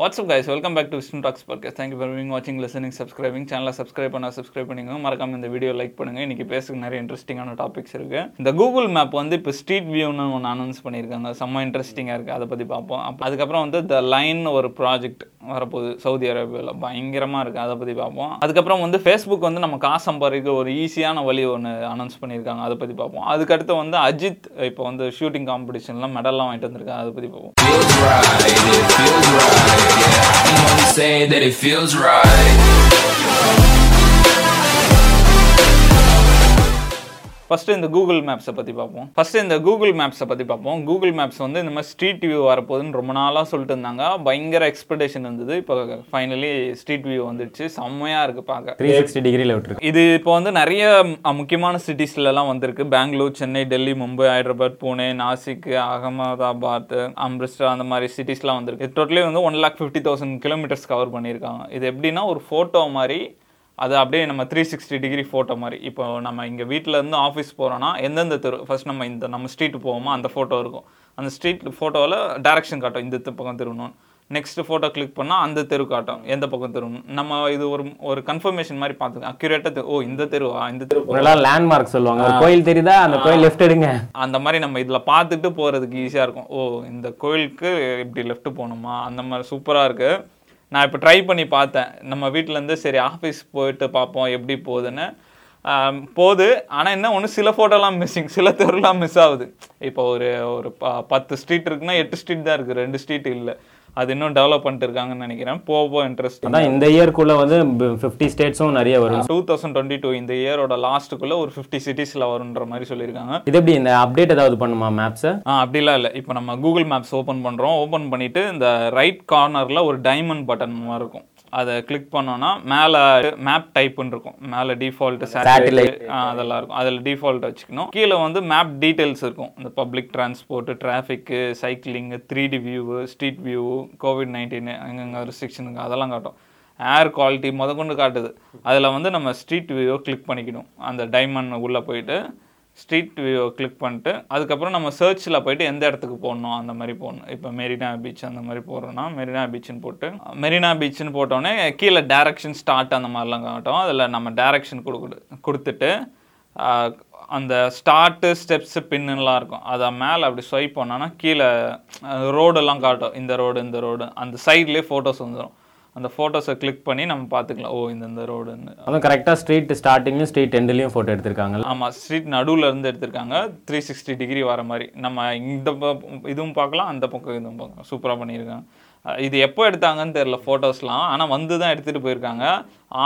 What's up guys welcome back to Vishnu talks podcast thank you for wing வாட்சிங் listening subscribing சேனலை subscribe பண்ணால் subscribe பண்ணிக்கோங்க. மறக்காம இந்த வீடியோ லைக் பண்ணுங்கள் இன்றைக்கி பேசுக்கு நிறைய இன்ட்ரெஸ்டிங்கான டாபிக்ஸ் இருக்குது இந்த கூகுள் மேப் வந்து இப்போ ஸ்ட்ரீட் வியூன்னு ஒன்று அனௌன்ஸ் பண்ணியிருக்காங்க. செம்ம இன்ட்ரெஸ்டிங்காக இருக்குது அதை பற்றி பார்ப்போம். அப்போ அதுக்கப்புறம் வந்து த லைன் ஒரு ப்ராஜெக்ட் வரப்போகுது. சவுதி அரேபியாவில் பயங்கரமாக இருக்குது அதை பற்றி பார்ப்போம். அதுக்கப்புறம் வந்து ஃபேஸ்புக் வந்து நம்ம காசு சம்பாதிக்க ஒரு ஈஸியான வழி ஒன்று அனௌன்ஸ் பண்ணியிருக்காங்க. அதை பற்றி பார்ப்போம். அதுக்கடுத்து வந்து அஜித் இப்போ வந்து ஷூட்டிங் காம்படிஷன்லாம் மெடல்லாம் வாங்கிட்டு வந்திருக்காங்க அதை பற்றி பார்ப்போம். I can only that it feels right. First இந்த கூகுள் மேப்ஸை பற்றி பார்ப்போம். ஃபஸ்ட்டு இந்த கூகுள் மேப்ஸை பற்றி பார்ப்போம். கூகுள் மேப்ஸ் வந்து இந்த மாதிரி ஸ்ட்ரீட் வியூ வரப்போகுதுன்னு ரொம்ப நாளாக சொல்லிட்டு இருந்தாங்க. பயங்கர எக்ஸ்பெக்டேஷன் இருந்தது. இப்போ ஃபைனலி ஸ்ட்ரீட் வியூ வந்துடுச்சு செம்மையாக இருக்குது பார்க்க. த்ரீ சிக்ஸ்டி டிகிரியில் விட்டுருக்கு. இது இப்போ வந்து நிறைய முக்கியமான சிட்டிஸ்லலாம் வந்திருக்கு. பெங்களூர் சென்னை டெல்லி மும்பை ஹைதராபாத் புனே நாசிக் அகமதாபாத் அம்ரிஸ்டர் அந்த மாதிரி சிட்டிஸ்லாம் வந்திருக்கு. இது டோட்டலி வந்து one lakh fifty thousand kilometres cover பண்ணியிருக்காங்க. இது எப்படின்னா ஒரு ஃபோட்டோ மாதிரி அது அப்படியே நம்ம த்ரீ சிக்ஸ்டி டிகிரி ஃபோட்டோ மாதிரி. இப்போ நம்ம இங்கே வீட்டில் இருந்து ஆஃபீஸ் போகிறோன்னா எந்தெந்த தெரு ஃபர்ஸ்ட் நம்ம இந்த நம்ம ஸ்ட்ரீட் போவோமோ அந்த ஃபோட்டோ இருக்கும். அந்த ஸ்ட்ரீட் ஃபோட்டோவில் டைரக்ஷன் காட்டும் இந்த பக்கம் திரும்பணும். நெக்ஸ்ட் ஃபோட்டோ கிளிக் பண்ணால் அந்த தெரு காட்டும் எந்த பக்கம் திரும்பணும். நம்ம இது ஒரு ஒரு கன்ஃபர்மேஷன் மாதிரி பார்த்துக்கோங்க அக்யூரேட்டாக ஓ இந்த தெருவா இந்த தெரு லேண்ட்மார்க் சொல்லுவாங்க. கோயில் தெரியுதா? அந்த கோயில் லெஃப்ட் எடுங்க. அந்த மாதிரி நம்ம இதில் பார்த்துட்டு போகிறதுக்கு ஈஸியாக இருக்கும். ஓ இந்த கோயிலுக்கு இப்படி லெஃப்ட் போகணுமா? அந்த மாதிரி சூப்பராக இருக்குது நான் இப்போ ட்ரை பண்ணி பார்த்தேன். நம்ம வீட்டிலேருந்து சரி ஆஃபீஸ் போயிட்டு பார்ப்போம் எப்படி போகுதுன்னு. போகுது. ஆனால் என்ன ஒன்று சில ஃபோட்டோலாம் மிஸ்ஸிங் சில தெருலாம் மிஸ் ஆகுது. இப்போ ஒரு ஒரு ப- பத்து ஸ்ட்ரீட் இருக்குன்னா எட்டு ஸ்ட்ரீட் தான் இருக்குது ரெண்டு ஸ்ட்ரீட் இல்லை. அது இன்னும் டெவலப் பண்ணிட்டு இருக்காங்கன்னு நினைக்கிறேன். போக போக இன்ட்ரெஸ்ட் அதான் இந்த இயர்க்குள்ள வந்து ஃபிஃப்டி ஸ்டேட்ஸும் நிறைய வரும். டூ தௌசண்ட் டுவெண்ட்டி டூ இந்த இயரோட லாஸ்ட்டுக்குள்ளே ஒரு ஃபிஃப்டி சிட்டிஸில் வருன்ற மாதிரி சொல்லியிருக்காங்க. இது எப்படி இந்த அப்டேட் ஏதாவது பண்ணுமா மேப்ஸை ஆ அப்படிலாம் இல்லை. இப்போ நம்ம கூகுள் மேப்ஸ் ஓப்பன் பண்ணுறோம் ஓப்பன் பண்ணிவிட்டு இந்த ரைட் கார்னரில் ஒரு டைமண்ட் பட்டன் மாதிரி இருக்கும். அதை கிளிக் பண்ணோன்னா மேலே மேப் டைப்புன்னு இருக்கும். மேலே டிஃபால்ட் சேட்டலைட் அதெல்லாம் இருக்கும். அதில் டிஃபால்ட் வச்சுக்கணும். கீழே வந்து மேப் டீட்டெயில்ஸ் இருக்கும். இந்த public transport traffic cycling three D view street view covid nineteen அங்கங்கே ரெஸ்ட்ரிக்ஷனுங்க அதெல்லாம் காட்டும். ஏர் குவாலிட்டி முதற்கொண்டு காட்டுது. அதில் வந்து நம்ம ஸ்ட்ரீட் வியூவை கிளிக் பண்ணிக்கணும். அந்த டைமண்ட் உள்ளே போயிட்டு ஸ்ட்ரீட் வியூ கிளிக் பண்ணிட்டு அதுக்கப்புறம் நம்ம சர்ச்சில் போயிட்டு எந்த இடத்துக்கு போடணும் அந்த மாதிரி போடணும் இப்போ மெரினா பீச் அந்த மாதிரி போடுறோன்னா மெரினா பீச்னு போட்டு மெரினா பீச்னு போட்டோன்னே கீழே டேரக்ஷன் ஸ்டார்ட் அந்த மாதிரிலாம் காட்டும். அதில் நம்ம டேரக்ஷன் கொடுக்கு கொடுத்துட்டு அந்த ஸ்டார்ட்டு ஸ்டெப்ஸு பின்னுலாம் இருக்கும். அதை மேலே அப்படி ஸ்வைப் பண்ணோன்னா கீழே ரோடெல்லாம் காட்டும். இந்த ரோடு இந்த ரோடு அந்த சைட்லேயே ஃபோட்டோஸ் வந்துடும் அந்த ஃபோட்டோஸை கிளிக் பண்ணி நம்ம பார்த்துக்கலாம். ஓ இந்த இந்த ரோடுன்னு அதுவும் கரெக்டாக ஸ்ட்ரீட் ஸ்டார்டிங்லையும் ஸ்ட்ரீட் எண்ட்லையும் ஃபோட்டோ எடுத்திருக்காங்க. ஆமாம் ஸ்ட்ரீட் நடுவுல இருந்து எடுத்திருக்காங்க. த்ரீ சிக்ஸ்டி டிகிரி வர மாதிரி. நம்ம இந்த இதுவும் பார்க்கலாம் அந்த பக்கம் இதுவும் பார்க்கலாம். சூப்பராக பண்ணியிருக்காங்க. இது எப்போ எடுத்தாங்கன்னு தெரில ஃபோட்டோஸ்லாம் ஆனால் வந்து தான் எடுத்துகிட்டு போயிருக்காங்க.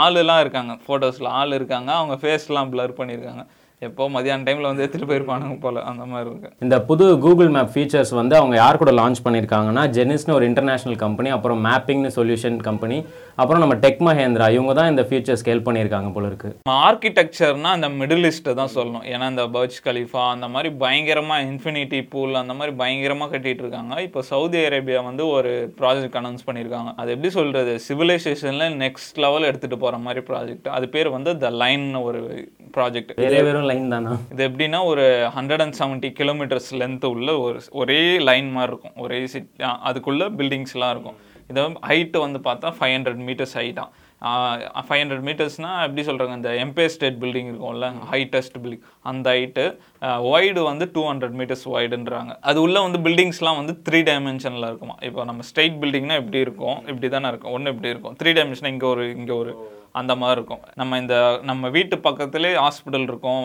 ஆளுலாம் இருக்காங்க. ஃபோட்டோஸில் ஆள் இருக்காங்க. அவங்க ஃபேஸ்லாம் blur பண்ணியிருக்காங்க. எப்போ மதியான டைமில் வந்து எடுத்துகிட்டு போயிருப்பானுங்க போல் அந்த மாதிரி இருக்கு. இந்த புது கூகுள் மேப் ஃபீச்சர்ஸ் வந்து அவங்க யார் கூட லான்ச் பண்ணியிருக்காங்கன்னா ஜெனிஸ்னு ஒரு இன்டர்நேஷனல் கம்பெனி அப்புறம் மேப்பிங்னு சொல்யூஷன் கம்பெனி அப்புறம் நம்ம டெக் மஹேந்திரா இவங்க தான் இந்த ஃபீச்சர் ஸ்கேல் பண்ணியிருக்காங்க போல இருக்கு. ஆர்கிடெக்சர்னா அந்த மிடில் ஈஸ்ட்டை தான் சொல்லணும். ஏன்னா இந்த பர்ஜ் கலிஃபா அந்த மாதிரி பயங்கரமாக இன்ஃபினிட்டி பூல் அந்த மாதிரி பயங்கரமாக கட்டிட்டு இருக்காங்க. இப்போ சவுதி அரேபியா வந்து ஒரு ப்ராஜெக்ட் அனௌன்ஸ் பண்ணியிருக்காங்க அது எப்படி சொல்கிறது சிவிலைசேஷனில் நெக்ஸ்ட் லெவல் எடுத்துகிட்டு போகிற மாதிரி ப்ராஜெக்ட் அது பேர் வந்து த லைன் ஒரு ப்ராஜெக்ட் வேறே வெறும் லைன் தானா? இது எப்படின்னா ஒரு hundred and seventy kilometres length உள்ள ஒரு ஒரே லைன் மாதிரி இருக்கும். ஒரே சிட் அதுக்குள்ளே பில்டிங்ஸ்லாம் இருக்கும். இது ஹைட்டு வந்து பார்த்தா ஃபைவ் ஹண்ட்ரட் மீட்டர்ஸ் ஹைட்டாக ஃபைவ் ஹண்ட்ரட் மீட்டர்ஸ்னால் எப்படி சொல்கிறாங்க இந்த எம்பையர் ஸ்டேட் பில்டிங் இருக்கும்ல ஹைட்டஸ்ட் பில்டிங் அந்த ஹைட்டு ஒய்டு வந்து டூ ஹண்ட்ரட் மீட்டர்ஸ் ஒய்டுன்றாங்க அது உள்ள வந்து பில்டிங்ஸ்லாம் வந்து த்ரீ டைமென்ஷனில் இருக்குமா? இப்போ நம்ம ஸ்ட்ரைட் பில்டிங்னா இப்படி இருக்கும்? இப்படி தானே இருக்கும். ஒன்று இப்படி இருக்கும். த்ரீ டைமென்ஷன் இங்கே ஒரு இங்கே ஒரு அந்த மாதிரி இருக்கும். நம்ம இந்த நம்ம வீட்டு பக்கத்துலேயே ஹாஸ்பிட்டல் இருக்கும்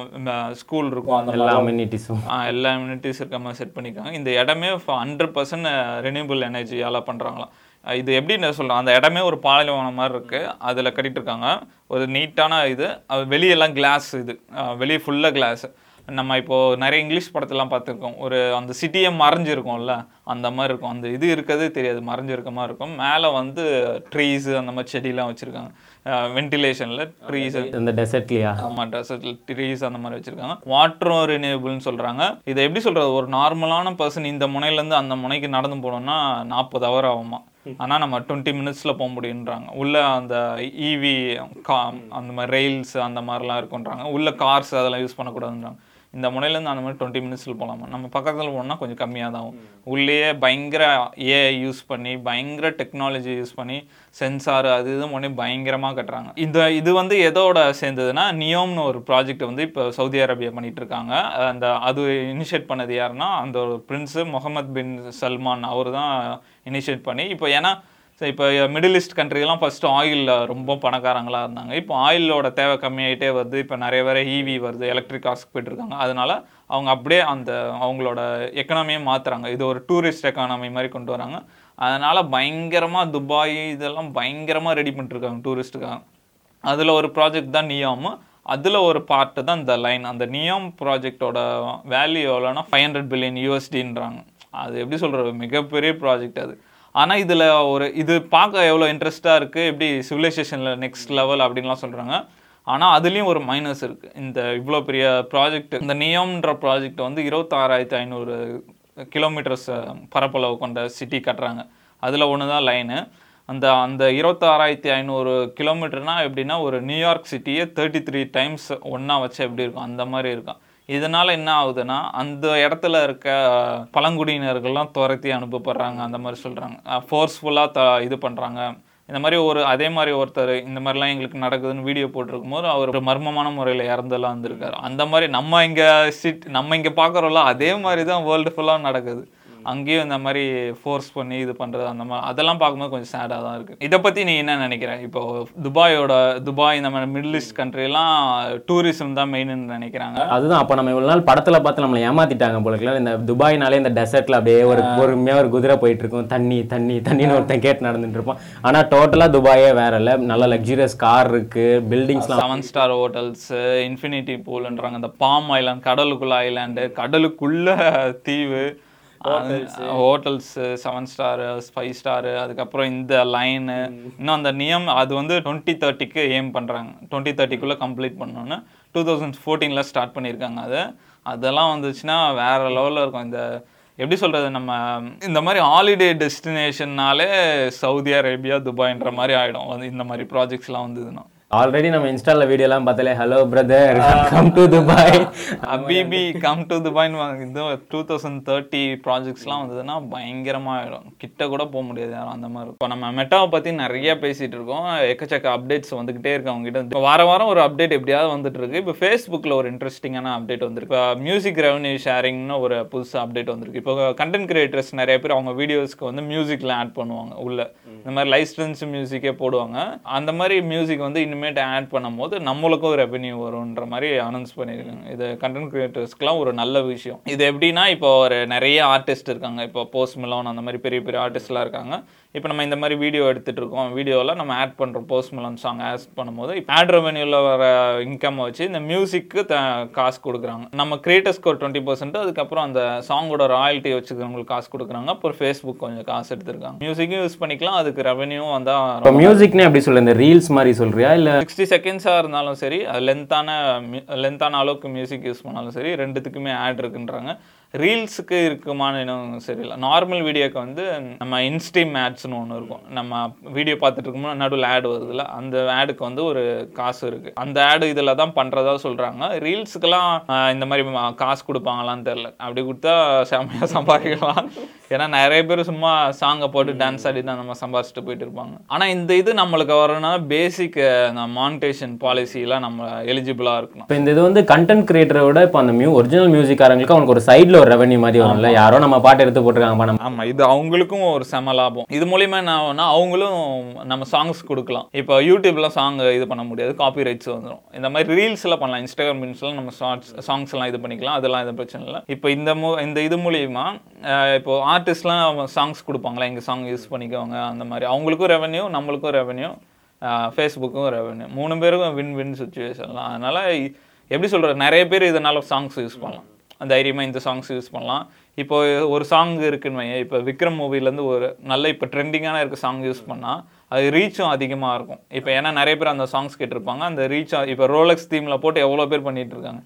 ஸ்கூல் இருக்கும். அந்த எல்லா அம்யூனிட்டிஸும் எல்லா இம்யூனிட்டிஸ் இருக்க மாதிரி செட் பண்ணிக்காங்க இந்த இடமே ஹண்ட்ரட் பர்சன்ட் ரெனியூபிள் எனர்ஜியால் பண்ணுறாங்களாம் இது எப்படின்னு சொல்கிறோம் அந்த இடமே ஒரு பாலைவனம் மாதிரி இருக்குது அதில் கட்டிட்டு இருக்காங்க ஒரு நீட்டான இது. வெளியெல்லாம் கிளாஸ் இது. வெளியே ஃபுல்லாக கிளாஸ் நம்ம இப்போது நிறைய இங்கிலீஷ் படத்தெல்லாம் பார்த்துருக்கோம். ஒரு அந்த சிட்டியே மறைஞ்சிருக்கும்ல. அந்த மாதிரி இருக்கும். அந்த இது இருக்கிறதே தெரியாது. மறைஞ்சிருக்க மாதிரி இருக்கும். மேலே வந்து ட்ரீஸு அந்த மாதிரி செடியெலாம் வச்சுருக்காங்க. வென்டிலேஷனில் ட்ரீஸ் இந்த டெசர்ட்லையா ஆமாம் டெசர்ட் ட்ரீஸ் அந்த மாதிரி வச்சிருக்காங்க. வாட்டரும் ரினியூபிள்னு சொல்றாங்க. இதை எப்படி சொல்றது? ஒரு நார்மலான பர்சன் இந்த முனையிலேருந்து அந்த முனைக்கு நடந்து போனோம்னா நாற்பது ஹவர் ஆகுமா? ஆனா நம்ம டுவெண்ட்டி மினிட்ஸ்ல போக முடியுன்றாங்க உள்ள அந்த இவி கா அந்த மாதிரி ரெயில்ஸ் அந்த மாதிரிலாம் இருக்குன்றாங்க உள்ள கார்ஸ் அதெல்லாம் யூஸ் பண்ணக்கூடாதுன்றாங்க. இந்த முனையிலேருந்து அந்த மாதிரி டுவெண்ட்டி மினிட்ஸில் போகலாமா? நம்ம பக்கத்தில் போனோம்னா கொஞ்சம் கம்மியாக தான் ஆகும். உள்ளேயே பயங்கர ஏஐ யூஸ் பண்ணி பயங்கர டெக்னாலஜி யூஸ் பண்ணி சென்சார் அது இது பண்ணி பயங்கரமாக கட்டுறாங்க. இந்த இது வந்து எதோட சேர்ந்ததுன்னா நியோம்னு ஒரு ப்ராஜெக்ட் வந்து இப்போ சவுதி அரேபியா பண்ணிட்டு இருக்காங்க அந்த அது இனிஷியேட் பண்ணது யாருன்னா அந்த ஒரு பிரின்ஸு முகமது பின் சல்மான். அவர் தான் இனிஷியேட் பண்ணி இப்போ ஏன்னா இப்போ மிடில் ஈஸ்ட் கண்ட்ரிலாம் ஃபஸ்ட்டு ஆயிலில் ரொம்ப பணக்காரங்களாக இருந்தாங்க. இப்போ ஆயிலோட தேவை கம்மியாயிட்டே வருது. இப்போ நிறைய பேர் ஈவி வருது எலக்ட்ரிக் காஸ்க்கு போயிட்டுருக்காங்க. அதனால் அவங்க அப்படியே அந்த அவங்களோட எக்கனாமியை மாற்றுறாங்க இது ஒரு டூரிஸ்ட் எக்கானமி மாதிரி கொண்டு வராங்க. அதனால் பயங்கரமாக துபாய் இதெல்லாம் பயங்கரமாக ரெடி பண்ணிட்டுருக்காங்க டூரிஸ்ட்டுக்காக அதில் ஒரு ப்ராஜெக்ட் தான் நியாமு அதில் ஒரு பார்ட்டு தான் இந்த லைன் அந்த நியாம் ப்ராஜெக்டோட வேல்யூ எவ்வளோனா ஃபைவ் ஹண்ட்ரட் பில்லியன் யூஎஸ்டின்றாங்க அது எப்படி சொல்கிறது மிகப்பெரிய ப்ராஜெக்ட் அது. ஆனால் இதில் ஒரு இது பார்க்க எவ்வளோ இன்ட்ரெஸ்ட்டாக இருக்குது எப்படி சிவிலைசேஷனில் நெக்ஸ்ட் லெவல் அப்படின்லாம் சொல்கிறாங்க ஆனால் அதுலேயும் ஒரு மைனஸ் இருக்குது இந்த இவ்வளோ பெரிய ப்ராஜெக்ட் இந்த நியோம்ன்ற ப்ராஜெக்ட் வந்து இருபத்தாறாயிரத்தி ஐநூறு கிலோமீட்டர்ஸ் பரப்பளவு கொண்ட சிட்டி கட்டுறாங்க. அதில் ஒன்று தான் லைனு அந்த அந்த இருபத்தாறாயிரத்தி ஐநூறு கிலோமீட்டர்னால் எப்படின்னா ஒரு நியூயார்க் சிட்டியை தேர்ட்டி த்ரீ டைம்ஸ் ஒன்றா வச்சு எப்படி இருக்கும் அந்த மாதிரி இருக்கும் இதனால் என்ன ஆகுதுன்னா அந்த இடத்துல இருக்க பழங்குடியினர்கள்லாம் துரத்தி அனுப்பப்படுறாங்க அந்த மாதிரி சொல்கிறாங்க ஃபோர்ஸ்ஃபுல்லாக த இது பண்ணுறாங்க இந்த மாதிரி ஒரு அதே மாதிரி ஒருத்தர் இந்த மாதிரிலாம் எங்களுக்கு நடக்குதுன்னு வீடியோ போட்டிருக்கும் போது அவர் ஒரு மர்மமான முறையில் இறந்தெல்லாம் வந்திருக்காரு. அந்த மாதிரி நம்ம இங்கே சிட் நம்ம இங்கே பார்க்குறோம்ல அதே மாதிரி தான் வேர்ல்டு ஃபுல்லாக நடக்குது. அங்கேயும் இந்த மாதிரி ஃபோர்ஸ் பண்ணி இது பண்ணுறது அந்த மாதிரி அதெல்லாம் பார்க்கும்போது கொஞ்சம் சேடாக தான் இருக்குது இதை பற்றி நீ என்ன நினைக்கிற இப்போ துபாயோட துபாய் இந்த மாதிரி மிடில் ஈஸ்ட் கண்ட்ரிலாம் டூரிசம் தான் மெயின்னு நினைக்கிறாங்க. அதுதான் அப்போ நம்ம இவ்வளோ நாள் படத்தில் பார்த்து நம்மளை ஏமாத்திட்டாங்க போல இருக்குல்ல. இந்த துபாய்னாலே இந்த டெசர்ட்ல அப்படியே ஒரு பொறுமையாக ஒரு குதிரை போயிட்டு இருக்கும். தண்ணி தண்ணி தண்ணின்னு ஒருத்தன் கேட்டு நடந்துட்டு இருப்பான். ஆனால் டோட்டலாக துபாயே வேற இல்லை. நல்ல லக்ஸூரியஸ் கார் இருக்கு. பில்டிங்ஸ்லாம் செவன் ஸ்டார் ஹோட்டல்ஸ் இன்ஃபினிட்டி பூல்ன்றாங்க இந்த பாம் ஐலாண்ட் கடலுக்குள்ள ஐலாண்டு கடலுக்குள்ள தீவு. Hotels seven star five star அதுக்கப்புறம் இந்த லைனு இன்னும் அந்த நியம் அது வந்து டுவெண்ட்டி தேர்ட்டிக்கு ஏம் பண்ணுறாங்க டுவெண்ட்டி தேர்ட்டிக்குள்ளே கம்ப்ளீட் பண்ணணும்னு டூ தௌசண்ட் ஃபோர்டீனில் ஸ்டார்ட் பண்ணியிருக்காங்க அது. அதெல்லாம் வந்துச்சுன்னா வேற லெவலில் இருக்கும். இந்த எப்படி சொல்கிறது நம்ம இந்த மாதிரி ஹாலிடே டெஸ்டினேஷன்னாலே சவுதி அரேபியா துபாய்ன்ற மாதிரி ஆகிடும் வந்து இந்த மாதிரி ப்ராஜெக்ட்ஸ்லாம் வந்ததுன்னா. ஆல்ரெடி நம்ம இன்ஸ்டால வீடியோலாம் பார்த்தாலே hello brother come to Dubai அபிபி come to துபாய்னு வாங்க. இந்த டூ தௌசண்ட் தேர்ட்டி ப்ராஜெக்ட்ஸ்லாம் வந்ததுன்னா பயங்கரமாக ஆகிடும் கிட்ட கூட போக முடியாது யாரும் அந்த மாதிரி. இப்போ நம்ம மெட்டாவை பற்றி நிறைய பேசிகிட்டு இருக்கோம். எக்கச்சக்க அப்டேட்ஸ் வந்துக்கிட்டே இருக்கு அவங்க கிட்ட இப்போ வார வாரம் ஒரு அப்டேட் எப்படியாவது வந்துட்டு இருக்கு. இப்போ ஃபேஸ்புக்கில் ஒரு இன்ட்ரெஸ்டிங்கான அப்டேட் வந்திருக்கு. இப்போ மியூசிக் ரெவன்யூ ஷேரிங்னு ஒரு புதுசு அப்டேட் வந்திருக்கு. இப்போ கண்டென்ட் கிரியேட்டர்ஸ் நிறைய பேர் அவங்க வீடியோஸ்க்கு வந்து மியூசிக்லாம் ஆட் பண்ணுவாங்க உள்ள. இந்த மாதிரி லைசன்ஸ் மியூசிக்கே போடுவாங்க. அந்த மாதிரி மியூசிக் வந்து இனிமேட்டு ஆட் பண்ணும்போது நம்மளுக்கும் ரெவென்யூ வரும்ன்ற மாதிரி அனௌன்ஸ் பண்ணியிருக்காங்க. இது கண்டென்ட் கிரியேட்டர்ஸ்க்குலாம் ஒரு நல்ல விஷயம். இது எப்படின்னா இப்போ ஒரு நிறைய ஆர்டிஸ்ட் இருக்காங்க. இப்போ போஸ்ட் மிலோன் அந்த மாதிரி பெரிய பெரிய ஆர்டிஸ்ட்லாம் இருக்காங்க. இப்போ நம்ம இந்த மாதிரி வீடியோ எடுத்துட்டு இருக்கோம் வீடியோவில் நம்ம ஆட் பண்ணுறோம் போஸ்ட் மிலோன் சாங் ஆட் பண்ணும்போது இப்போ ஆட் ரெவென்யூவில் வர இன்கம் வச்சு இந்த மியூசிக்கு த காசு கொடுக்குறாங்க. நம்ம கிரியேட்டர்ஸ்க்கு ஒரு டுவெண்ட்டி பர்சன்ட் அதுக்கப்புறம் அந்த சாங்கோட ராயல்ட்டி வச்சுக்கிறவங்களுக்கு காசு கொடுக்குறாங்க. அப்புறம் ஃபேஸ்புக் கொஞ்சம் காசு எடுத்திருக்காங்க. மியூசிக்கும் யூஸ் பண்ணிக்கலாம். அதுக்கு ரெவென்யூவும் இப்போ வந்தால் மியூசிக்னே எப்படி சொல்ல இந்த ரீல்ஸ் மாதிரி சொல்றியா? இல்ல சிக்ஸ்டி செகண்ட்ஸாக இருந்தாலும் சரி லென்த்தான லென்த்தான அளவுக்கு மியூசிக் யூஸ் பண்ணாலும் சரி ரெண்டுத்துக்குமே ஆட் இருக்குன்றாங்க. ரீல்ஸுக்கு இருக்குமான்னு இன்னும் சரியில்லை. நார்மல் வீடியோக்கு வந்து நம்ம இன்ஸ்டீம் ஆட்ஸ்னு ஒன்று இருக்கும். நம்ம வீடியோ பார்த்துட்டு இருக்கும்போது நடுவில் ஆடு வருதுல்ல அந்த ஆடுக்கு வந்து ஒரு காசு இருக்குது அந்த ஆடு இதில் தான் பண்ணுறதா சொல்கிறாங்க ரீல்ஸுக்கெல்லாம் இந்த மாதிரி காசு கொடுப்பாங்களான்னு தெரில அப்படி கொடுத்தா செம்மையாக சம்பாதிக்கலாம். ஏன்னா நிறைய பேர் சும்மா சாங்கை போட்டு டான்ஸ் ஆடி தான் நம்ம சம்பாதிச்சுட்டு போயிட்டு இருப்பாங்க. ஆனால் இந்த இது நம்மளுக்கு வரணும்னா பேசிக் மானிட்டேஷன் பாலிசிலாம் நம்ம எலிஜிபிளாக இருக்கணும். இப்போ இந்த இது வந்து கண்டென்ட் கிரியேட்டரை விட இப்போ அந்த மியூ ஒரிஜினல் மியூசிக்காரங்களுக்கு அவனுக்கு ஒரு சைடில் ஒரு ரெவன்யூ மாதிரி வரும்ல. யாரோ நம்ம பாட்டு எடுத்து போட்டிருக்காங்க நம்ம ஆமா இது அவங்களுக்கும் ஒரு செம லாபம். இது மூலியமா என்ன ஆகும்னா அவங்களும் நம்ம சாங்ஸ் கொடுக்கலாம். இப்போ யூடியூப்ல சாங் இது பண்ண முடியாது காப்பி ரைட்ஸ் வந்துடும் இந்த மாதிரி ரீல்ஸ்ல பண்ணலாம் இன்ஸ்டாகிராம் ரீல்ஸ்ல நம்ம ஷார்ட்ஸ் சாங்ஸ் எல்லாம் இது பண்ணிக்கலாம் அதெல்லாம் எதுவும் பிரச்சனை இல்லை. இப்போ இந்த மூ இந்த இது மூலியமா அஹ், இப்போ ஆர்டிஸ்ட்லாம் சாங்ஸ் கொடுப்பாங்களா? எங்கள் சாங் யூஸ் பண்ணிக்கோங்க அந்த மாதிரி. அவங்களுக்கும் ரெவன்யூ நம்மளுக்கும் ரெவன்யூ ஃபேஸ்புக்கும் ரெவன்யூ மூணு பேருக்கும் வின் வின் சுச்சுவேஷன்லாம் அதனால் எப்படி சொல்கிறது நிறைய பேர் இதனால் சாங்ஸ் யூஸ் பண்ணலாம். தைரியமாக இந்த சாங்ஸ் யூஸ் பண்ணலாம். இப்போ ஒரு சாங் இருக்குன்னு வையன். இப்போ விக்ரம் மூவிலேருந்து ஒரு நல்ல இப்போ ட்ரெண்டிங்கான இருக்க சாங் யூஸ் பண்ணால் அது ரீச்சும் அதிகமாக இருக்கும். இப்போ ஏன்னா நிறைய பேர் அந்த சாங்ஸ் கேட்டிருப்பாங்க. அந்த ரீச் இப்போ ரோலக்ஸ் தீமில் போட்டு எவ்வளோ பேர் பண்ணிகிட்டு இருக்காங்க.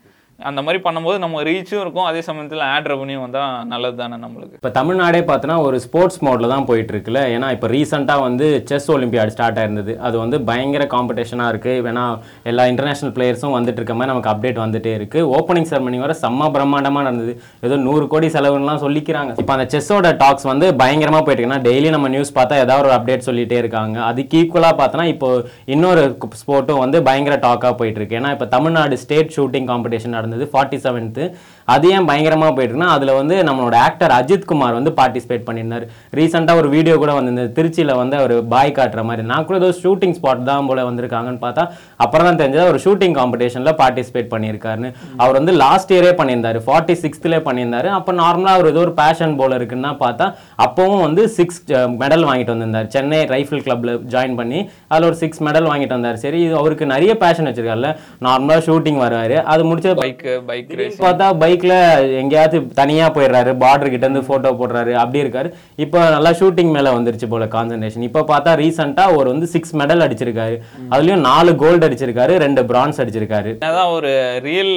அந்த மாதிரி பண்ணும்போது நம்ம ரீச்சும் இருக்கும். அதே சமயத்தில் ஆட் ரெவன்யூ வந்தால் நல்லது தானே நம்மளுக்கு? இப்போ தமிழ்நாடே பார்த்தோன்னா ஒரு ஸ்போர்ட்ஸ் மோடில் தான் போயிட்டு இருக்குல்ல ஏன்னா இப்போ ரீசெண்டாக வந்து செஸ் ஒலிம்பியாட் ஸ்டார்ட் ஆயிருந்தது. அது வந்து பயங்கர காம்படிஷனாக இருக்குது வேணா எல்லா இன்டர்நேஷனல் பிளேயர்ஸும் வந்துட்டு இருக்க மாதிரி நமக்கு அப்டேட் வந்துட்டே இருக்குது ஓப்பனிங் செரமனி வர செம்ம பிரம்மாண்டமாக நடந்தது. ஏதோ நூறு கோடி செலவுலாம் சொல்லிக்கிறாங்க. இப்போ அந்த செஸ்ஸோட டாக்ஸ் வந்து பயங்கரமாக போயிட்டு இருக்குன்னா டெய்லி நம்ம நியூஸ் பார்த்தா ஏதாவது ஒரு அப்டேட் சொல்லிகிட்டே இருக்காங்க. அதுக்கு ஈக்குவலாக பார்த்தோன்னா இப்போ இன்னொரு ஸ்போர்ட்டும் வந்து பயங்கர டாக்காக போயிட்டு இருக்கு ஏன்னா இப்போ தமிழ்நாடு ஸ்டேட் ஷூட்டிங் காம்படிஷன் நடந்தது ஃபார்ட்டி செவன்த்து அது ஏன் பயங்கரமாக போயிட்டு இருக்குன்னா அதில் வந்து நம்மளோட ஆக்டர் அஜித் குமார் வந்து பார்ட்டிசிபேட் பண்ணியிருந்தார். ரீசெண்டாக ஒரு வீடியோ கூட வந்திருந்தது. திருச்சியில் வந்து அவர் பாய் காட்டுற மாதிரி. நான் கூட ஏதோ ஷூட்டிங் ஸ்பாட் தான் போல வந்திருக்காங்கன்னு பார்த்தா அப்புறம் தான் தெரிஞ்சது ஒரு ஷூட்டிங் காம்படிஷனில் பார்ட்டிசிபேட் பண்ணியிருக்காருன்னு. அவர் வந்து லாஸ்ட் இயரே பண்ணியிருந்தாரு. ஃபார்ட்டி சிக்ஸ்த்லேயே பண்ணியிருந்தாரு. அப்போ நார்மலாக அவர் ஏதோ ஒரு பேஷன் போல இருக்குன்னு தான் பார்த்தா அப்போவும் வந்து சிக்ஸ் மெடல் வாங்கிட்டு வந்திருந்தார். சென்னை ரைஃபிள் கிளப்ல ஜாயின் பண்ணி அதில் ஒரு சிக்ஸ் மெடல் வாங்கிட்டு வந்தார். சரி இது அவருக்கு நிறைய பேஷன் வச்சிருக்காருல்ல. நார்மலாக ஷூட்டிங் வருவார். அது முடிச்ச பைக் ரேஸ் பார்த்தா பைக்கில் எங்கேயாவது தனியாக போயிடுறாரு பார்டர் கிட்டேருந்து ஃபோட்டோ போடுறாரு அப்படி இருக்காரு. இப்போ நல்லா ஷூட்டிங் மேலே வந்துருச்சு போல கான்சன்ட்ரேஷன் இப்போ பார்த்தா ரீசெண்டாக ஒரு வந்து சிக்ஸ் மெடல் அடிச்சிருக்காரு. அதுலேயும் நாலு கோல்டு அடிச்சிருக்காரு ரெண்டு பிரான்ஸ் அடிச்சிருக்காரு. என்னதான் ஒரு ரியல்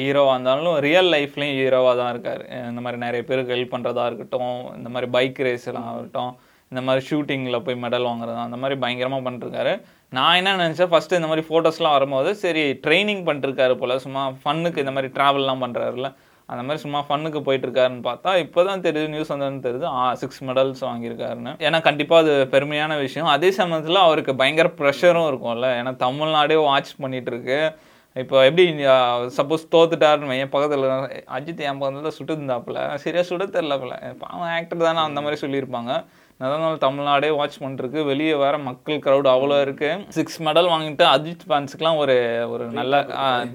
ஹீரோவாக இருந்தாலும் ரியல் லைஃப்லேயும் ஹீரோவாக தான் இருக்கார். இந்த மாதிரி நிறைய பேருக்கு ஹெல்ப் பண்ணுறதா இருக்கட்டும் இந்த மாதிரி பைக் ரேஸ்லாம் ஆகட்டும் இந்த மாதிரி ஷூட்டிங்கில் போய் மெடல் வாங்குறது அந்த மாதிரி பயங்கரமாக பண்ணிருக்காரு. நான் என்ன நினச்சேன் ஃபஸ்ட்டு இந்த மாதிரி ஃபோட்டோஸ்லாம் வரும்போது சரி ட்ரைனிங் பண்ணிருக்காரு போல் சும்மா ஃபன்னுக்கு இந்த மாதிரி ட்ராவல்லாம் பண்ணுறாருல அந்த மாதிரி சும்மா ஃபன்னுக்கு போயிட்டுருக்காருன்னு பார்த்தா இப்போ தான் தெரியுது நியூஸ் வந்ததுன்னு தெரியுது ஆ சிக்ஸ் மெடல்ஸ் வாங்கியிருக்காருன்னு. ஏன்னா கண்டிப்பாக அது பெருமையான விஷயம். அதே சமயத்தில் அவருக்கு பயங்கர ப்ரெஷரும் இருக்கும்ல. ஏன்னா தமிழ்நாடே வாட்ச் பண்ணிகிட்ருக்கு இப்போ எப்படி சப்போஸ் தோத்துட்டாருன்னு என் பக்கத்தில் அஜித் என் பக்கத்தில் சுட்டு இருந்தாப்புல சரியாக சுட தெரிலப்பில் பாவம் ஆக்டர் தானே அந்த மாதிரி சொல்லியிருப்பாங்க. அதனால தமிழ்நாடே வாட்ச் பண்ணிருக்கு. வெளியே வேற மக்கள் க்ரௌட் அவ்வளோ இருக்கு. சிக்ஸ் மெடல் வாங்கிட்டு அஜித் ஃபேன்ஸுக்குலாம் ஒரு ஒரு நல்ல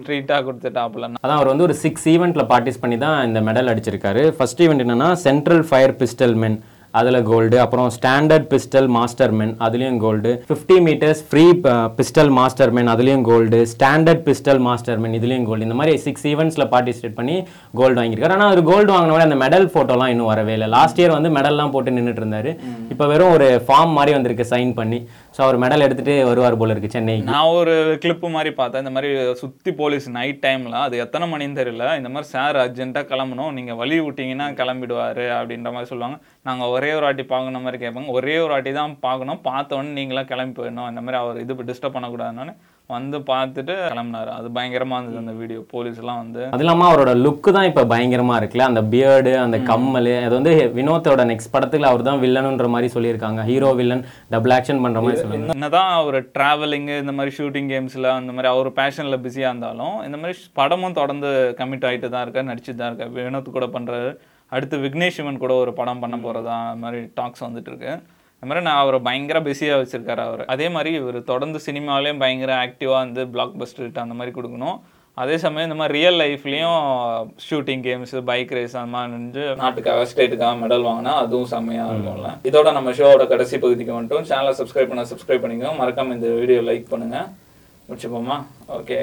ட்ரீட்டாக கொடுத்துட்டாப்புல. அதான் அவர் வந்து ஒரு சிக்ஸ் ஈவெண்ட்ல பார்ட்டிஸ் பண்ணி தான் இந்த மெடல் அடிச்சிருக்காரு. ஃபர்ஸ்ட் ஈவெண்ட் என்னன்னா சென்ட்ரல் ஃபயர் பிஸ்டல் மென் அதில் கோல்டு அப்புறம் ஸ்டாண்டர்ட் பிஸ்டல் மாஸ்டர் மென் அதுலேயும் gold fifty metres free pistol master men அதுலேயும் gold standard pistol master men இதுலேயும் கோல்டு இந்த மாதிரி சிக்ஸ் ஈவெண்ட்ஸில் பார்ட்டிசிபேட் பண்ணி கோல்டு வாங்கியிருக்காரு. ஆனால் அவர் கோல்டு வாங்கின அந்த மெடல் ஃபோட்டோலாம் இன்னும் வரவே இல்லை. லாஸ்ட் இயர் வந்து மெடல்லாம் போட்டு நின்றுட்டு இருந்தாரு. இப்போ வெறும் ஒரு ஃபார்ம் மாதிரி வந்திருக்கு சைன் பண்ணி. ஸோ அவர் மெடல் எடுத்துகிட்டு வருவார் போல இருக்கு சென்னை. நான் ஒரு கிளிப்பு மாதிரி பார்த்தேன். இந்த மாதிரி சுற்றி போலீஸ் நைட் டைமில் அது எத்தனை மணின்னு தெரியல. இந்த மாதிரி சார் அர்ஜென்ட்டாக கிளம்பணும். நீங்கள் வழி விட்டீங்கன்னா கிளம்பிடுவார் அப்படின்ற மாதிரி சொல்லுவாங்க. நாங்கள் ஒரே ஒரு வாட்டி பார்க்கணும் மாதிரி கேட்பாங்க. ஒரே ஒரு வாட்டி தான் பார்க்கணும். பார்த்தோன்னே நீங்களாம் கிளம்பி போயிடணும். இந்த மாதிரி அவர் இது டிஸ்டர்ப் பண்ணக்கூடாதுன்னு. வந்து பார்த்துட்டு கிளம்புனாரு. அது பயங்கரமாக இருந்தது அந்த வீடியோ போலீஸ்லாம் வந்து அது இல்லாம அவரோட லுக்கு தான் இப்ப பயங்கரமா இருக்குல்ல? அந்த பியர்டு அந்த கம்மல் அது வந்து வினோத்தோட நெக்ஸ்ட் படத்துல அவர் தான் வில்லனுன்ற மாதிரி சொல்லியிருக்காங்க. ஹீரோ வில்லன் டபுள் ஆக்ஷன் பண்ற மாதிரி சொல்லுவாங்க என்னதான் அவர் டிராவலிங்கு இந்த மாதிரி ஷூட்டிங் கேம்ஸில் அந்த மாதிரி அவர் பேஷனில் பிஸியாக இருந்தாலும் இந்த மாதிரி படமும் தொடர்ந்து கமிட் ஆகிட்டு தான் இருக்கார் நடிச்சுட்டு தான் இருக்கார். வினோத் கூட பண்ணுறாரு அடுத்து விக்னேஷ் சிவன் கூட ஒரு படம் பண்ண அந்த மாதிரி டாக்ஸ் வந்துட்டு இருக்கு. அது மாதிரி நான் அவரை பயங்கர பிஸியாக வச்சுருக்காரு அவர். அதே மாதிரி இவர் தொடர்ந்து சினிமாவிலையும் பயங்கர ஆக்டிவாக வந்து பிளாக் பஸ்டர் அந்த மாதிரி கொடுக்கணும். அதே சமயம் இந்த மாதிரி ரியல் லைஃப்லேயும் ஷூட்டிங் கேம்ஸ் பைக் ரேஸ் அந்த மாதிரி நின்று நாட்டுக்காக ஸ்டேட்டுக்காக மெடல் வாங்கினா அதுவும் செம்மையாக இருக்கும்ல இதோட நம்ம ஷோவோட கடைசி பகுதிக்கு மட்டும் சேனலை சப்ஸ்கிரைப் பண்ண சப்ஸ்கிரைப் பண்ணிக்கோங்க. மறக்காம இந்த வீடியோ லைக் பண்ணுங்கள் முடிச்சுப்போமா? ஓகே